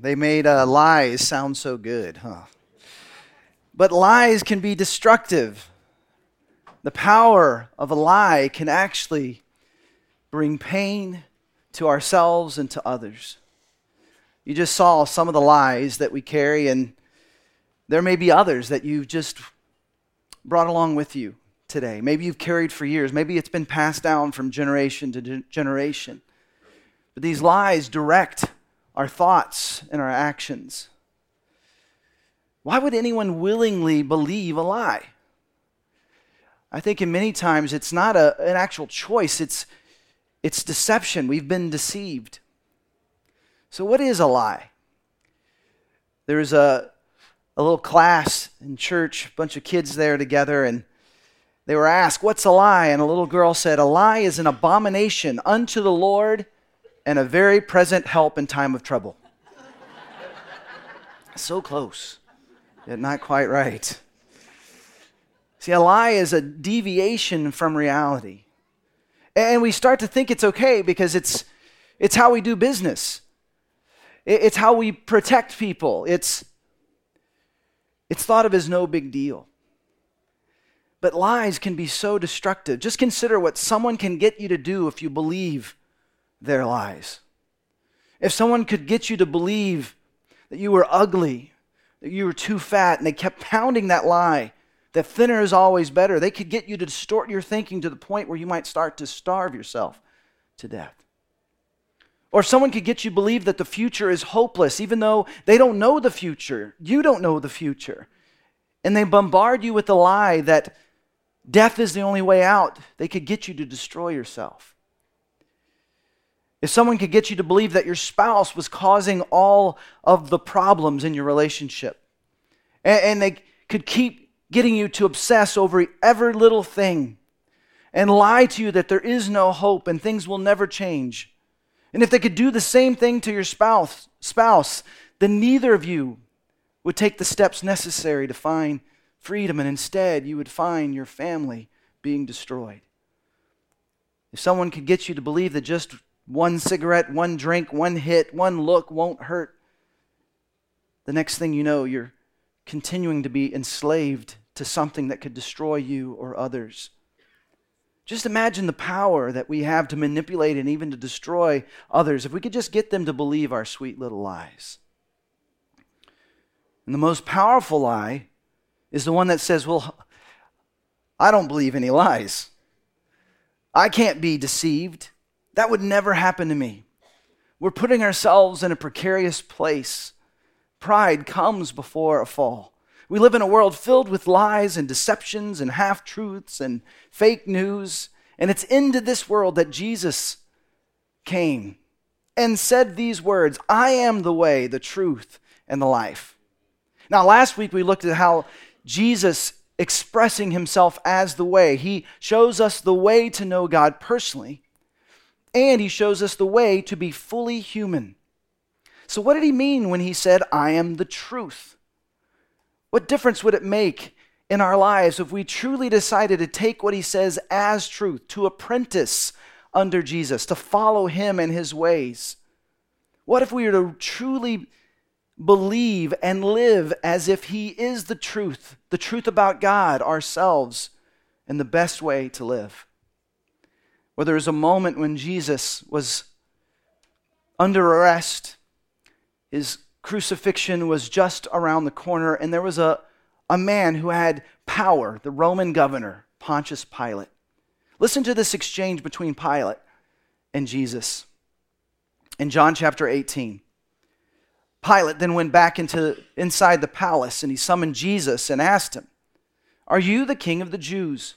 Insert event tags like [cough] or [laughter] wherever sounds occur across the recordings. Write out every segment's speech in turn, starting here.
They made uh, lies sound so good, huh? But lies can be destructive. The power of a lie can actually bring pain to ourselves and to others. You just saw some of the lies that we carry, and there may be others that you've just brought along with you today. Maybe you've carried for years. Maybe it's been passed down from generation to generation. But these lies direct our thoughts and our actions. Why would anyone willingly believe a lie? I think in many times it's not a, an actual choice, it's, it's deception. We've been deceived. So, what is a lie? There's a, a little class in church, a bunch of kids there together, and they were asked, What's a lie? And a little girl said, A lie is an abomination unto the Lord and a very present help in time of trouble. so close, yet not quite right. See, a lie is a deviation from reality. And we start to think it's okay because it's, it's how we do business. It's how we protect people. It's, it's thought of as no big deal. But lies can be so destructive. Just consider what someone can get you to do if you believe their lies. If someone could get you to believe that you were ugly, that you were too fat, and they kept pounding that lie, that thinner is always better, they could get you to distort your thinking to the point where you might start to starve yourself to death. Or someone could get you to believe that the future is hopeless, even though they don't know the future. You don't know the future. And they bombard you with the lie that death is the only way out. They could get you to destroy yourself. If someone could get you to believe that your spouse was causing all of the problems in your relationship, and, and they could keep getting you to obsess over every little thing and lie to you that there is no hope and things will never change. And if they could do the same thing to your spouse, spouse, then neither of you would take the steps necessary to find freedom, and instead you would find your family being destroyed. If someone could get you to believe that just one cigarette, one drink, one hit, one look won't hurt, the next thing you know, you're continuing to be enslaved to something that could destroy you or others. Just imagine the power that we have to manipulate and even to destroy others if we could just get them to believe our sweet little lies. And the most powerful lie is the one that says, Well, I don't believe any lies. I can't be deceived. That would never happen to me. We're putting ourselves in a precarious place. Pride comes before a fall. We live in a world filled with lies and deceptions and half truths and fake news. And it's into this world that Jesus came and said these words I am the way, the truth, and the life. Now, last week we looked at how Jesus expressing himself as the way. He shows us the way to know God personally, and he shows us the way to be fully human. So, what did he mean when he said, I am the truth? What difference would it make in our lives if we truly decided to take what he says as truth, to apprentice under Jesus, to follow him and his ways? What if we were to truly believe and live as if He is the truth, the truth about God, ourselves, and the best way to live. Well, there was a moment when Jesus was under arrest, his crucifixion was just around the corner, and there was a, a man who had power, the Roman governor, Pontius Pilate. Listen to this exchange between Pilate and Jesus. In John chapter 18, Pilate then went back into inside the palace and he summoned Jesus and asked him, "Are you the king of the Jews?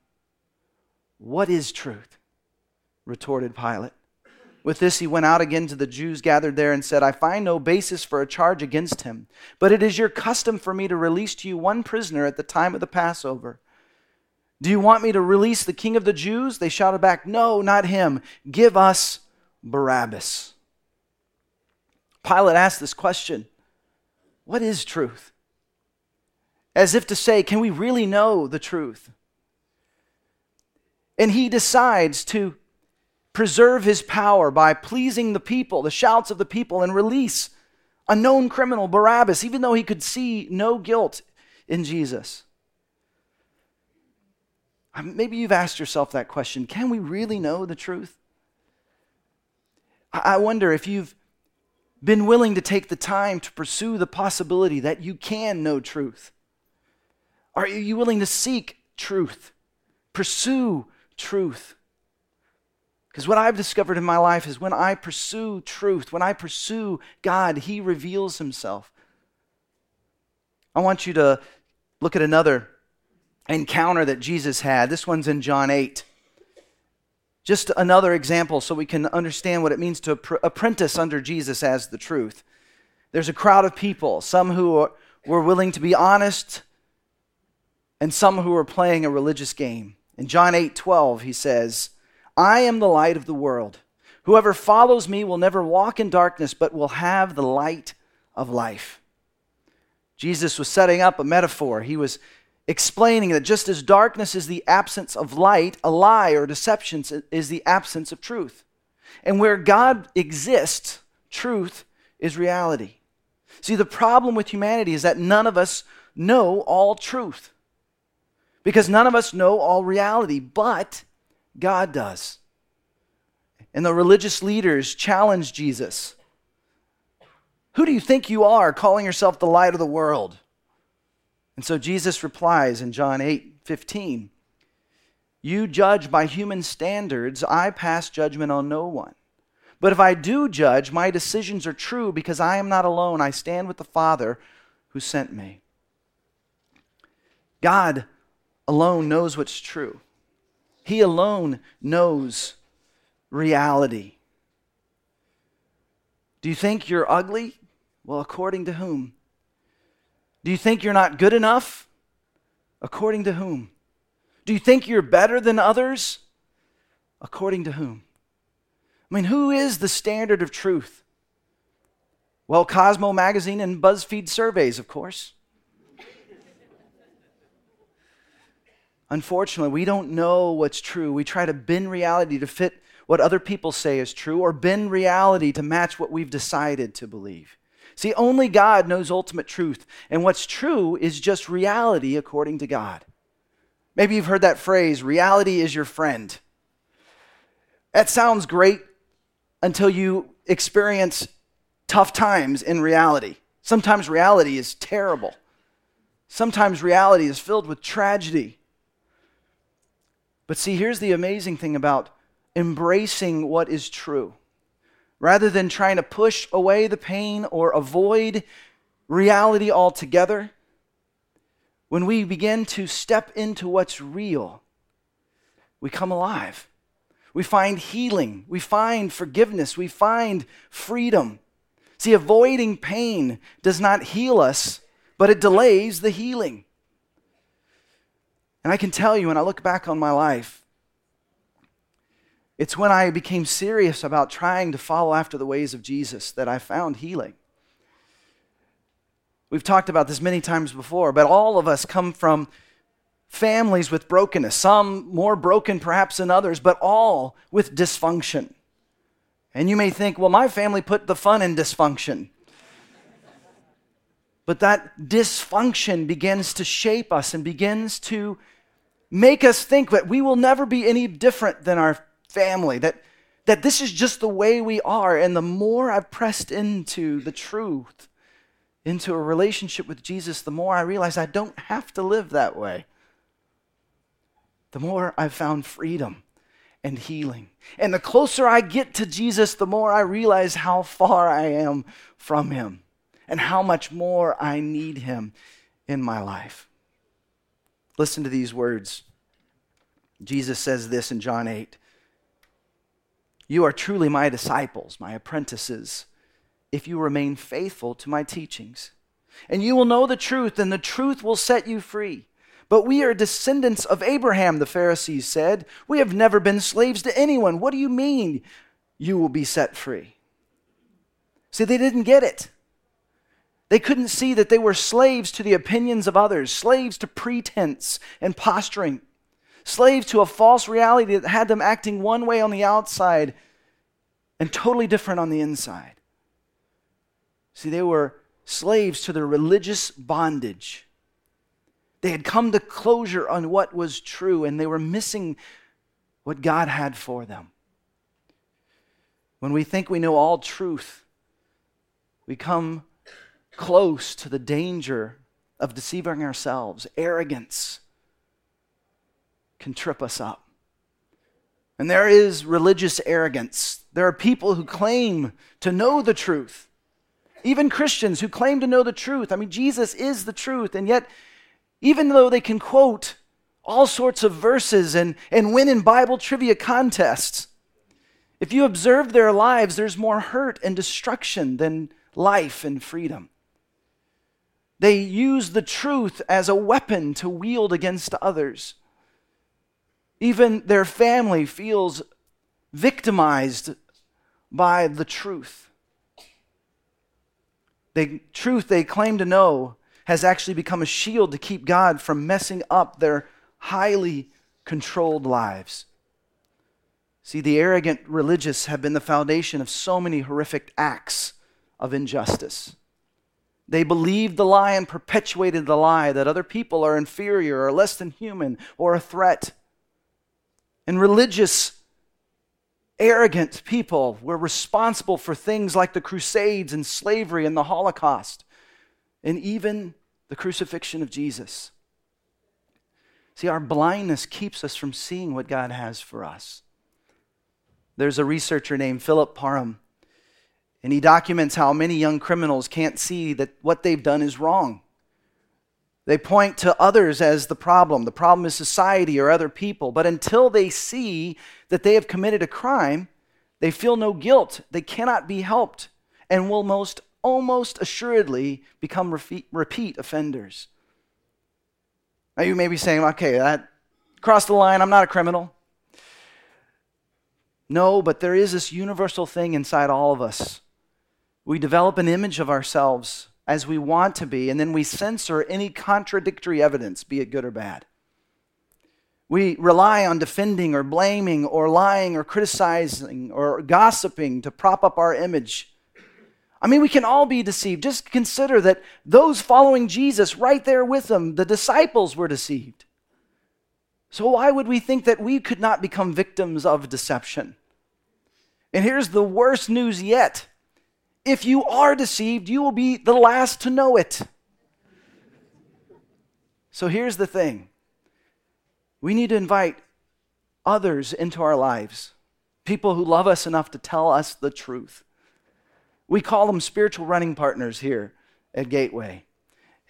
What is truth? retorted Pilate. With this, he went out again to the Jews gathered there and said, I find no basis for a charge against him, but it is your custom for me to release to you one prisoner at the time of the Passover. Do you want me to release the king of the Jews? They shouted back, No, not him. Give us Barabbas. Pilate asked this question What is truth? As if to say, Can we really know the truth? And he decides to preserve his power by pleasing the people, the shouts of the people, and release a known criminal, Barabbas, even though he could see no guilt in Jesus. Um, maybe you've asked yourself that question can we really know the truth? I wonder if you've been willing to take the time to pursue the possibility that you can know truth. Are you willing to seek truth? Pursue truth? Because what I've discovered in my life is when I pursue truth, when I pursue God, He reveals Himself. I want you to look at another encounter that Jesus had. This one's in John 8. Just another example so we can understand what it means to apprentice under Jesus as the truth. There's a crowd of people, some who were willing to be honest, and some who were playing a religious game. In John 8 12, he says, I am the light of the world. Whoever follows me will never walk in darkness, but will have the light of life. Jesus was setting up a metaphor. He was explaining that just as darkness is the absence of light, a lie or deception is the absence of truth. And where God exists, truth is reality. See, the problem with humanity is that none of us know all truth because none of us know all reality, but God does. And the religious leaders challenge Jesus. Who do you think you are, calling yourself the light of the world? And so Jesus replies in John 8 15, You judge by human standards, I pass judgment on no one. But if I do judge, my decisions are true because I am not alone. I stand with the Father who sent me. God alone knows what's true. He alone knows reality. Do you think you're ugly? Well, according to whom? Do you think you're not good enough? According to whom? Do you think you're better than others? According to whom? I mean, who is the standard of truth? Well, Cosmo Magazine and BuzzFeed surveys, of course. Unfortunately, we don't know what's true. We try to bend reality to fit what other people say is true or bend reality to match what we've decided to believe. See, only God knows ultimate truth, and what's true is just reality according to God. Maybe you've heard that phrase reality is your friend. That sounds great until you experience tough times in reality. Sometimes reality is terrible. Sometimes reality is filled with tragedy. But see, here's the amazing thing about embracing what is true. Rather than trying to push away the pain or avoid reality altogether, when we begin to step into what's real, we come alive. We find healing. We find forgiveness. We find freedom. See, avoiding pain does not heal us, but it delays the healing. And I can tell you, when I look back on my life, it's when I became serious about trying to follow after the ways of Jesus that I found healing. We've talked about this many times before, but all of us come from families with brokenness, some more broken perhaps than others, but all with dysfunction. And you may think, well, my family put the fun in dysfunction. but that dysfunction begins to shape us and begins to make us think that we will never be any different than our family, that, that this is just the way we are. And the more I've pressed into the truth, into a relationship with Jesus, the more I realize I don't have to live that way. The more I've found freedom and healing. And the closer I get to Jesus, the more I realize how far I am from Him and how much more I need Him in my life. Listen to these words. Jesus says this in John 8 You are truly my disciples, my apprentices, if you remain faithful to my teachings. And you will know the truth, and the truth will set you free. But we are descendants of Abraham, the Pharisees said. We have never been slaves to anyone. What do you mean you will be set free? See, they didn't get it. They couldn't see that they were slaves to the opinions of others, slaves to pretense and posturing, slaves to a false reality that had them acting one way on the outside and totally different on the inside. See, they were slaves to their religious bondage. They had come to closure on what was true, and they were missing what God had for them. When we think we know all truth, we come close to the danger of deceiving ourselves. Arrogance can trip us up. And there is religious arrogance. There are people who claim to know the truth, even Christians who claim to know the truth. I mean, Jesus is the truth, and yet even though they can quote all sorts of verses and, and win in Bible trivia contests, if you observe their lives, there's more hurt and destruction than life and freedom. They use the truth as a weapon to wield against others. Even their family feels victimized by the truth. The truth they claim to know has actually become a shield to keep God from messing up their highly controlled lives. See, the arrogant religious have been the foundation of so many horrific acts of injustice. They believed the lie and perpetuated the lie that other people are inferior or less than human or a threat. And religious, arrogant people were responsible for things like the Crusades and slavery and the Holocaust and even the crucifixion of Jesus. See, our blindness keeps us from seeing what God has for us. There's a researcher named Philip Parham, and he documents how many young criminals can't see that what they've done is wrong. They point to others as the problem. The problem is society or other people. But until they see that they have committed a crime, they feel no guilt. They cannot be helped and will most almost assuredly become repeat offenders. Now, you may be saying, okay, that crossed the line, I'm not a criminal. No, but there is this universal thing inside all of us. We develop an image of ourselves as we want to be, and then we censor any contradictory evidence, be it good or bad. We rely on defending or blaming or lying or criticizing or gossiping to prop up our image. I mean, we can all be deceived. Just consider that those following Jesus, right there with them, the disciples were deceived. So, why would we think that we could not become victims of deception? And here's the worst news yet if you are deceived, you will be the last to know it. So, here's the thing we need to invite others into our lives, people who love us enough to tell us the truth. We call them spiritual running partners here at Gateway.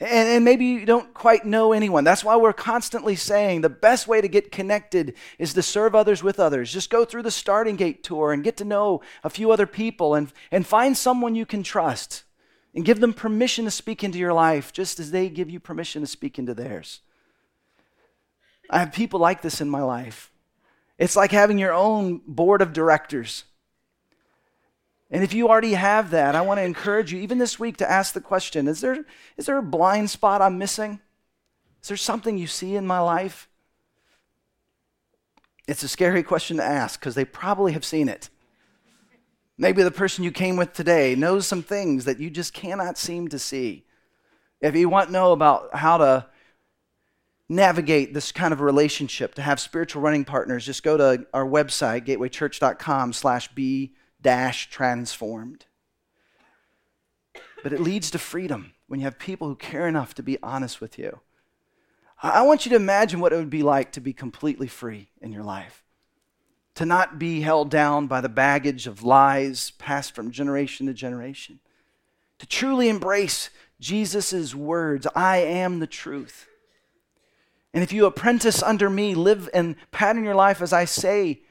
And, and, maybe you don't quite know anyone. That's why we're constantly saying the best way to get connected is to serve others with others. Just go through the starting gate tour and get to know a few other people and, and find someone you can trust and give them permission to speak into your life just as they give you permission to speak into theirs. I have people like this in my life. It's like having your own board of directors. And if you already have that, I want to encourage you, even this week, to ask the question is there, is there a blind spot I'm missing? Is there something you see in my life? It's a scary question to ask because they probably have seen it. Maybe the person you came with today knows some things that you just cannot seem to see. If you want to know about how to navigate this kind of relationship, to have spiritual running partners, just go to our website, gatewaychurch.com slash B dash transformed. But it leads to freedom when you have people who care enough to be honest with you. I want you to imagine what it would be like to be completely free in your life, to not be held down by the baggage of lies passed from generation to generation, to truly embrace Jesus' words I am the truth. And if you apprentice under me, live and pattern your life as I say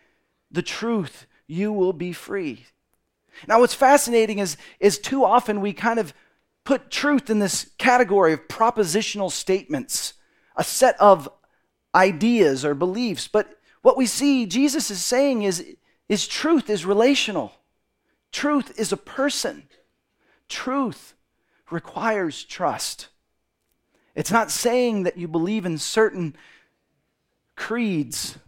the truth, you will be free. Now, what's fascinating is, is too often we kind of put truth in this category of propositional statements, a set of ideas or beliefs. But what we see Jesus is saying is, is truth is relational. Truth is a person. Truth requires trust. It's not saying that you believe in certain creeds.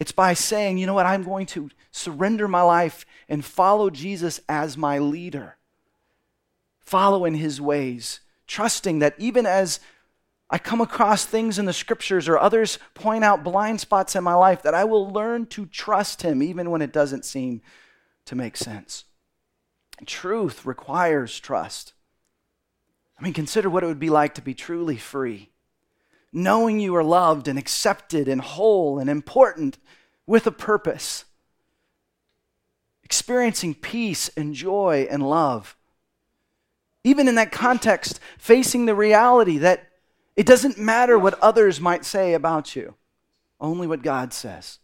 It's by saying, you know what, I'm going to surrender my life and follow Jesus as my leader. Follow in his ways, trusting that even as I come across things in the scriptures or others point out blind spots in my life, that I will learn to trust him even when it doesn't seem to make sense. Truth requires trust. I mean, consider what it would be like to be truly free, knowing you are loved and accepted and whole and important with a purpose, experiencing peace and joy and love. Even in that context, facing the reality that it doesn't matter what others might say about you, only what God says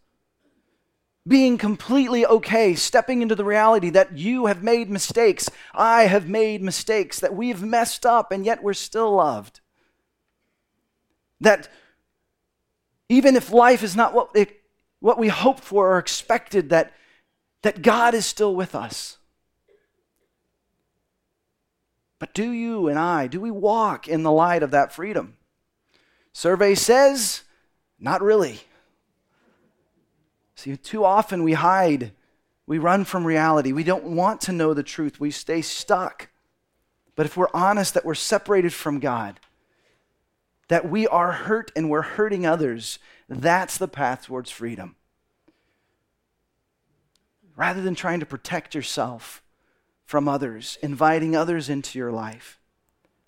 being completely okay, stepping into the reality that you have made mistakes, I have made mistakes, that we've messed up, and yet we're still loved. That even if life is not what, it, what we hoped for or expected, that, that God is still with us. But do you and I, do we walk in the light of that freedom? Survey says, not really. See, too often we hide, we run from reality. We don't want to know the truth, we stay stuck. But if we're honest that we're separated from God, that we are hurt and we're hurting others, that's the path towards freedom. Rather than trying to protect yourself from others, inviting others into your life,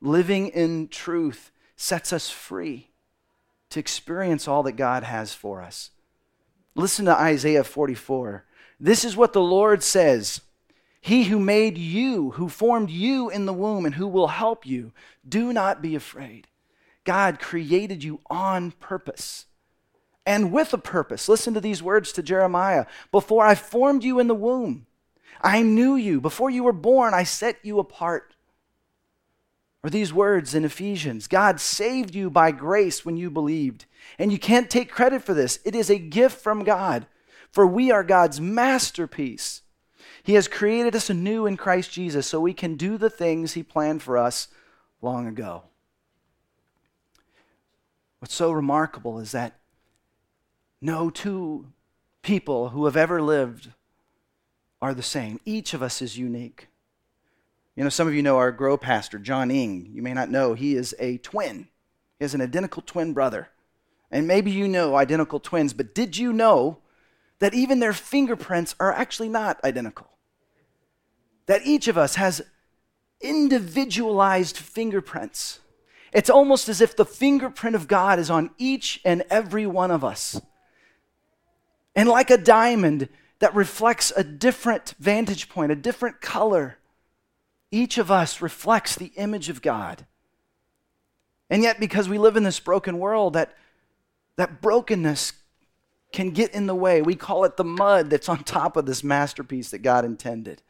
living in truth sets us free to experience all that God has for us. Listen to Isaiah 44. This is what the Lord says He who made you, who formed you in the womb, and who will help you, do not be afraid. God created you on purpose and with a purpose. Listen to these words to Jeremiah Before I formed you in the womb, I knew you. Before you were born, I set you apart. Or these words in Ephesians God saved you by grace when you believed. And you can't take credit for this, it is a gift from God. For we are God's masterpiece. He has created us anew in Christ Jesus so we can do the things He planned for us long ago. What's so remarkable is that no two people who have ever lived are the same. Each of us is unique. You know, some of you know our grow pastor, John Ing. You may not know, he is a twin. He has an identical twin brother. And maybe you know identical twins, but did you know that even their fingerprints are actually not identical? That each of us has individualized fingerprints. It's almost as if the fingerprint of God is on each and every one of us. And like a diamond that reflects a different vantage point, a different color, each of us reflects the image of God. And yet, because we live in this broken world, that, that brokenness can get in the way. We call it the mud that's on top of this masterpiece that God intended.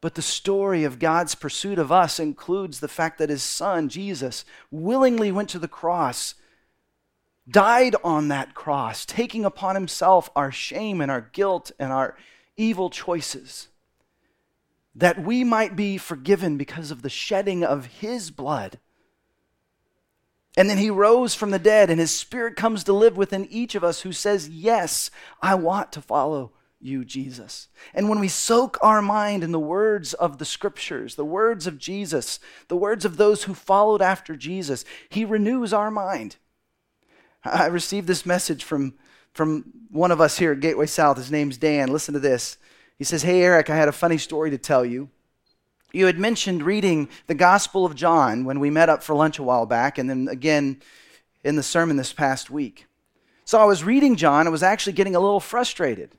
But the story of God's pursuit of us includes the fact that his son, Jesus, willingly went to the cross, died on that cross, taking upon himself our shame and our guilt and our evil choices that we might be forgiven because of the shedding of his blood. And then he rose from the dead, and his spirit comes to live within each of us who says, Yes, I want to follow you, Jesus. And when we soak our mind in the words of the scriptures, the words of Jesus, the words of those who followed after Jesus, he renews our mind. I received this message from, from one of us here at Gateway South. His name's Dan. Listen to this. He says, Hey, Eric, I had a funny story to tell you. You had mentioned reading the Gospel of John when we met up for lunch a while back, and then again in the sermon this past week. So I was reading John, I was actually getting a little frustrated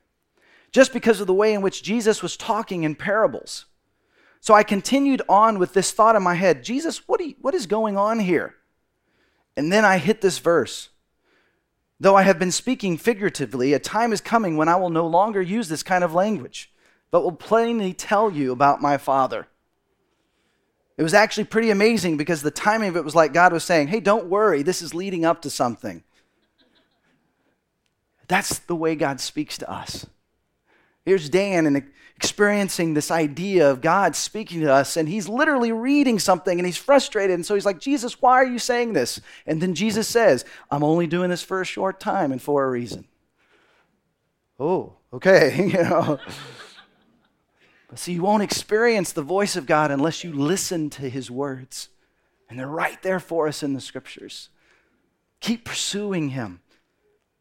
just because of the way in which Jesus was talking in parables. So I continued on with this thought in my head Jesus, what, you, what is going on here? And then I hit this verse Though I have been speaking figuratively, a time is coming when I will no longer use this kind of language, but will plainly tell you about my Father. It was actually pretty amazing because the timing of it was like God was saying, Hey, don't worry, this is leading up to something. That's the way God speaks to us. Here's Dan and experiencing this idea of God speaking to us, and he's literally reading something and he's frustrated. And so he's like, Jesus, why are you saying this? And then Jesus says, I'm only doing this for a short time and for a reason. Oh, okay, [laughs] you know. But see, you won't experience the voice of God unless you listen to his words. And they're right there for us in the scriptures. Keep pursuing him.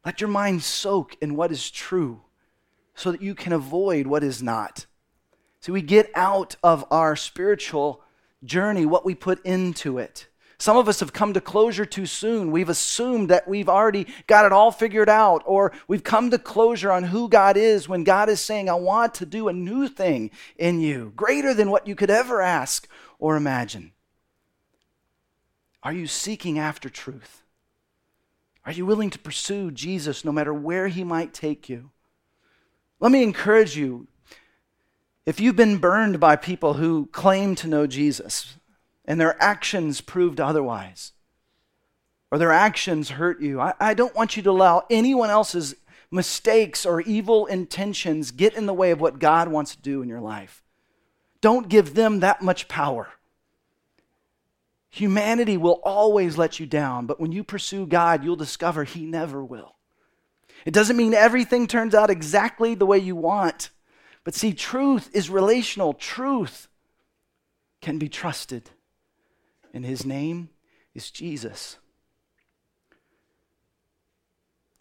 Let your mind soak in what is true so that you can avoid what is not. So we get out of our spiritual journey what we put into it. Some of us have come to closure too soon. We've assumed that we've already got it all figured out, or we've come to closure on who God is when God is saying, I want to do a new thing in you, greater than what you could ever ask or imagine. Are you seeking after truth? Are you willing to pursue Jesus no matter where he might take you? Let me encourage you if you've been burned by people who claim to know Jesus, and their actions proved otherwise, or their actions hurt you, I, I don't want you to allow anyone else's mistakes or evil intentions get in the way of what God wants to do in your life. Don't give them that much power. Humanity will always let you down, but when you pursue God, you'll discover He never will. It doesn't mean everything turns out exactly the way you want. But see, truth is relational. Truth can be trusted and his name is Jesus.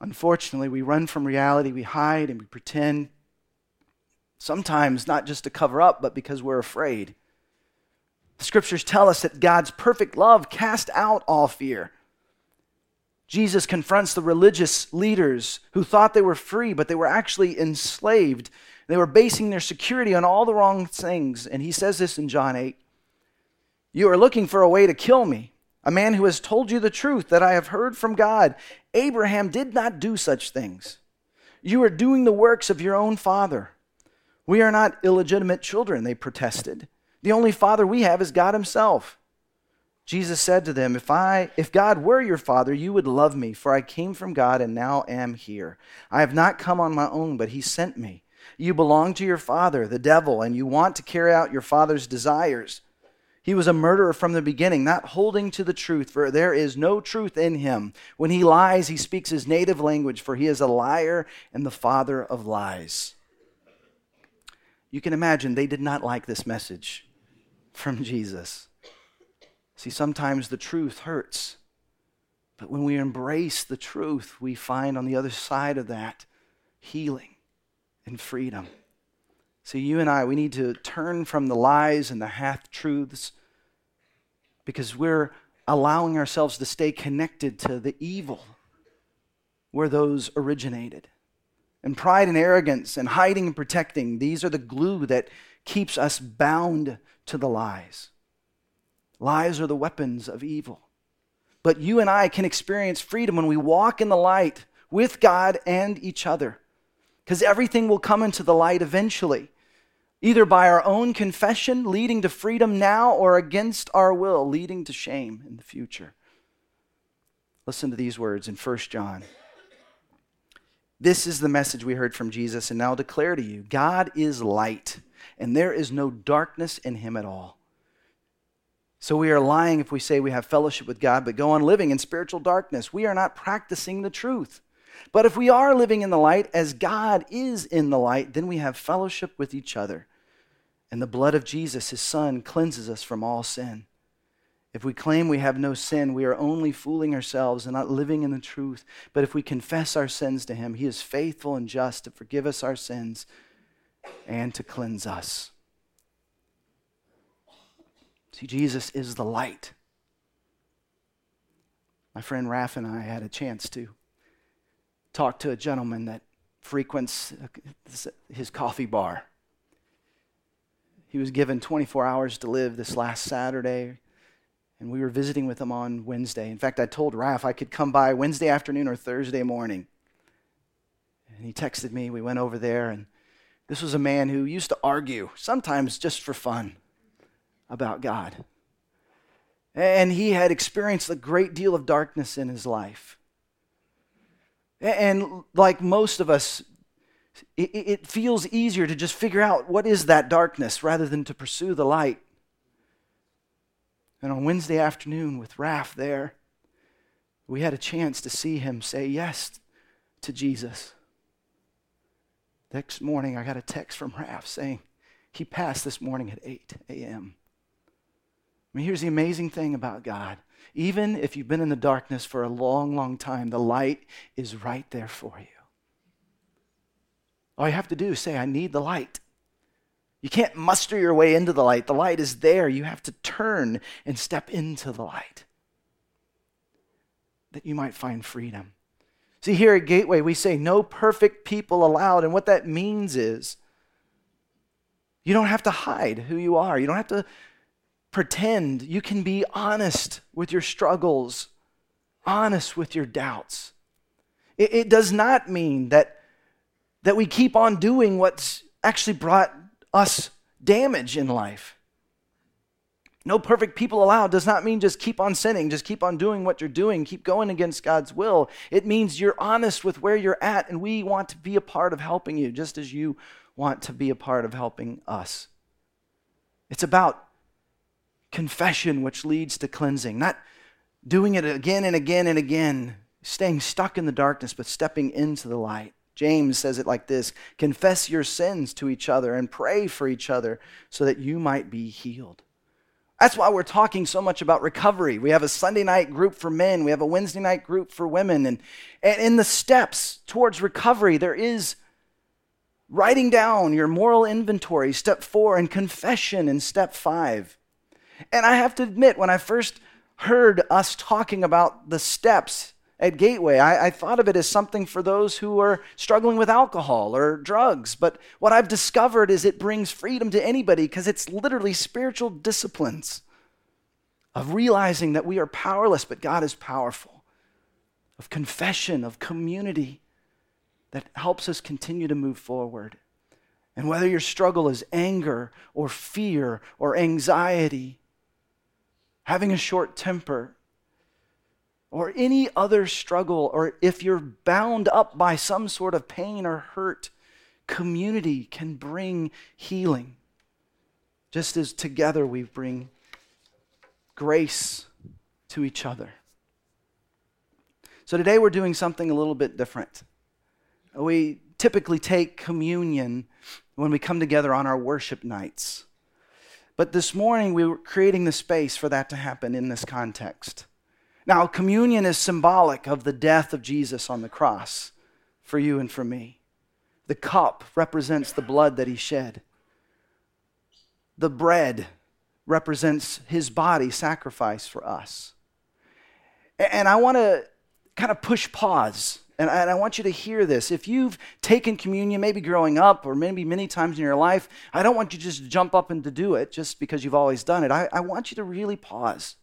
Unfortunately, we run from reality, we hide and we pretend, sometimes not just to cover up, but because we're afraid. The scriptures tell us that God's perfect love cast out all fear. Jesus confronts the religious leaders who thought they were free, but they were actually enslaved. They were basing their security on all the wrong things. And he says this in John 8 you are looking for a way to kill me, a man who has told you the truth that I have heard from God. Abraham did not do such things. You are doing the works of your own father. We are not illegitimate children, they protested. The only father we have is God himself. Jesus said to them, if I if God were your father, you would love me, for I came from God and now am here. I have not come on my own, but he sent me. You belong to your father, the devil, and you want to carry out your father's desires. He was a murderer from the beginning, not holding to the truth, for there is no truth in him. When he lies, he speaks his native language, for he is a liar and the father of lies. You can imagine they did not like this message from Jesus. See, sometimes the truth hurts. But when we embrace the truth, we find on the other side of that healing and freedom. See, you and I, we need to turn from the lies and the half truths because we're allowing ourselves to stay connected to the evil where those originated. And pride and arrogance and hiding and protecting, these are the glue that keeps us bound to the lies. Lies are the weapons of evil. But you and I can experience freedom when we walk in the light with God and each other. Because everything will come into the light eventually either by our own confession, leading to freedom now, or against our will, leading to shame in the future. Listen to these words in 1 John. This is the message we heard from Jesus, and now declare to you God is light, and there is no darkness in him at all. So we are lying if we say we have fellowship with God, but go on living in spiritual darkness. We are not practicing the truth. But if we are living in the light as God is in the light, then we have fellowship with each other. And the blood of Jesus, his son, cleanses us from all sin. If we claim we have no sin, we are only fooling ourselves and not living in the truth. But if we confess our sins to him, he is faithful and just to forgive us our sins and to cleanse us. See, Jesus is the light. My friend Raph and I had a chance to talk to a gentleman that frequents uh, his coffee bar. He was given 24 hours to live this last Saturday, And we were visiting with him on Wednesday. In fact, I told Raf I could come by Wednesday afternoon or Thursday morning. And he texted me. We went over there, and this was a man who used to argue, sometimes just for fun, about God. And he had experienced a great deal of darkness in his life. And like most of us, it, feels easier to just figure out what is that darkness rather than to pursue the light. And on Wednesday afternoon, with Raf there, we had a chance to see him say yes to Jesus. Next morning, I got a text from Raf saying he passed this morning at 8 a.m. I mean, here's the amazing thing about God. Even if you've been in the darkness for a long, long time, the light is right there for you. All you have to do is say, I need the light. You can't muster your way into the light. The light is there. You have to turn and step into the light that you might find freedom. See, here at Gateway, we say no perfect people allowed. And what that means is you don't have to hide who you are, you don't have to pretend. You can be honest with your struggles, honest with your doubts. It, it does not mean that, that we keep on doing what's actually brought us damage in life. No perfect people allowed does not mean just keep on sinning, just keep on doing what you're doing, keep going against God's will. It means you're honest with where you're at, and we want to be a part of helping you, just as you want to be a part of helping us. It's about confession, which leads to cleansing, not doing it again and again and again, staying stuck in the darkness, but stepping into the light. James says it like this Confess your sins to each other and pray for each other so that you might be healed. That's why we're talking so much about recovery. We have a Sunday night group for men, we have a Wednesday night group for women. And, and in the steps towards recovery, there is writing down your moral inventory, step four, and confession in step five. And I have to admit, when I first heard us talking about the steps at Gateway. I, I, thought of it as something for those who are struggling with alcohol or drugs. But what I've discovered is it brings freedom to anybody because it's literally spiritual disciplines of realizing that we are powerless, but God is powerful, of confession, of community that helps us continue to move forward. And whether your struggle is anger or fear or anxiety, having a short temper, or any other struggle, or if you're bound up by some sort of pain or hurt, community can bring healing. Just as together we bring grace to each other. So today we're doing something a little bit different. We typically take communion when we come together on our worship nights. But this morning we were creating the space for that to happen in this context. Now, communion is symbolic of the death of Jesus on the cross for you and for me. The cup represents the blood that he shed. The bread represents his body sacrificed for us. And I want to kind of push pause, and I want you to hear this. If you've taken communion, maybe growing up or maybe many times in your life, I don't want you just to jump up and to do it just because you've always done it. I, I want you to really pause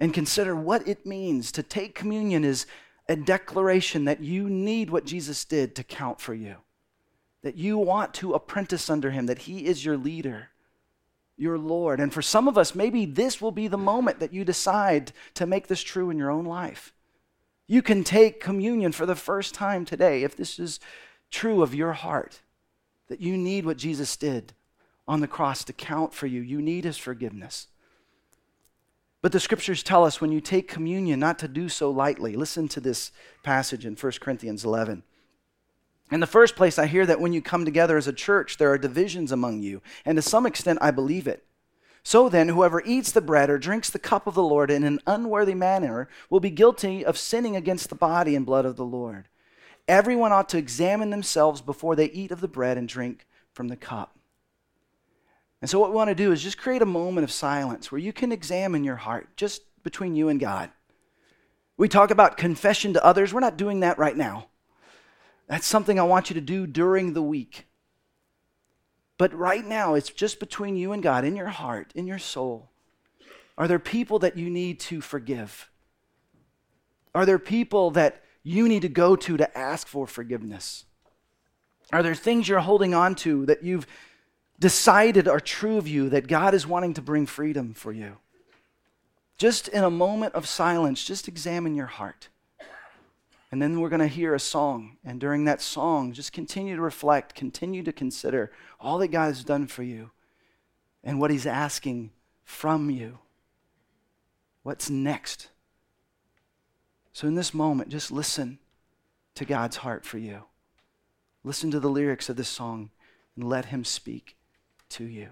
and consider what it means to take communion is a declaration that you need what Jesus did to count for you. That you want to apprentice under him, that he is your leader, your Lord. And for some of us, maybe this will be the moment that you decide to make this true in your own life. You can take communion for the first time today if this is true of your heart, that you need what Jesus did on the cross to count for you. You need his forgiveness. But the scriptures tell us when you take communion not to do so lightly. Listen to this passage in 1 Corinthians 11. In the first place, I hear that when you come together as a church, there are divisions among you, and to some extent, I believe it. So then, whoever eats the bread or drinks the cup of the Lord in an unworthy manner will be guilty of sinning against the body and blood of the Lord. Everyone ought to examine themselves before they eat of the bread and drink from the cup. And so, what we want to do is just create a moment of silence where you can examine your heart just between you and God. We talk about confession to others. We're not doing that right now. That's something I want you to do during the week. But right now, it's just between you and God, in your heart, in your soul. Are there people that you need to forgive? Are there people that you need to go to to ask for forgiveness? Are there things you're holding on to that you've decided are true of you that God is wanting to bring freedom for you? Just in a moment of silence, just examine your heart. And then we're going to hear a song. And during that song, just continue to reflect, continue to consider all that God has done for you and what He's asking from you. What's next? So, in this moment, just listen to God's heart for you. Listen to the lyrics of this song and let Him speak to you.